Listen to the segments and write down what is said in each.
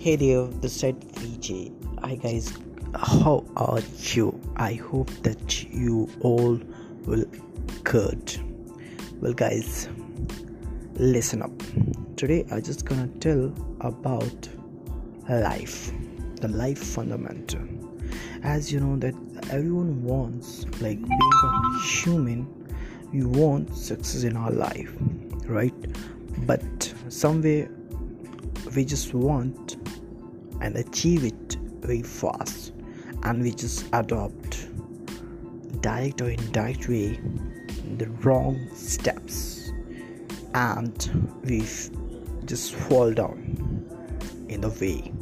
Hey there, this side VJ. Hi guys, how are you? I hope that you all will good. Well, guys, listen up. Today I just gonna tell about life, the life fundamental. As you know that everyone wants, like being a human, we want success in our life, right? But somewhere we just want and achieve it very fast and we just adopt direct or indirect way the wrong steps and we just fall down in the way.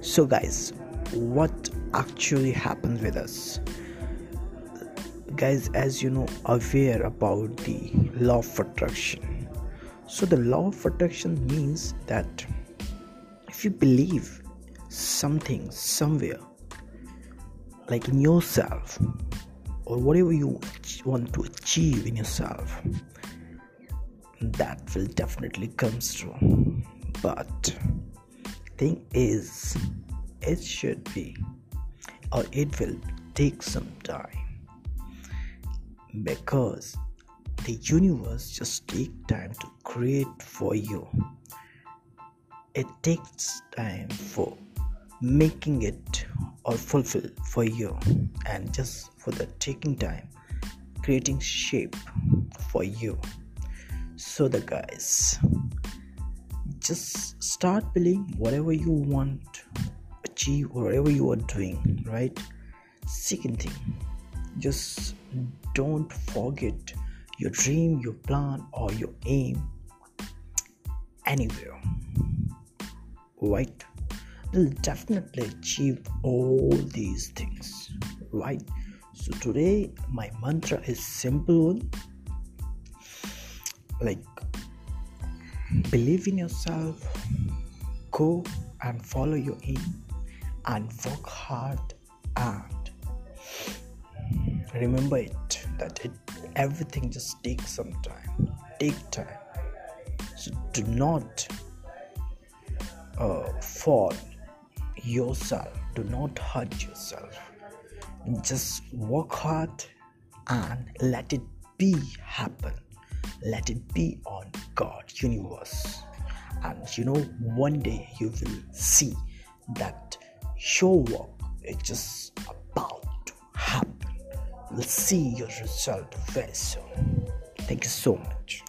So guys what actually happens with us? Guys as you know aware about the law of attraction. So the law of attraction means that if you believe something somewhere like in yourself or whatever you want to achieve in yourself that will definitely comes true but thing is it should be or it will take some time because the universe just take time to create for you. It takes time for making it or fulfill for you and just for the taking time creating shape for you. So the guys just start believing whatever you want achieve whatever you are doing right? Second thing just don't forget your dream your plan or your aim anywhere. Right will definitely achieve all these things right? So today my mantra is simple one. Like believe in yourself go and follow your aim and work hard and remember it that it everything just takes some time take time. So do not uh, fall yourself. Do not hurt yourself. Just work hard and let it be happen. Let it be on god universe. And you know one day you will see that your work is just about to happen. You'll see your result very soon. Thank you so much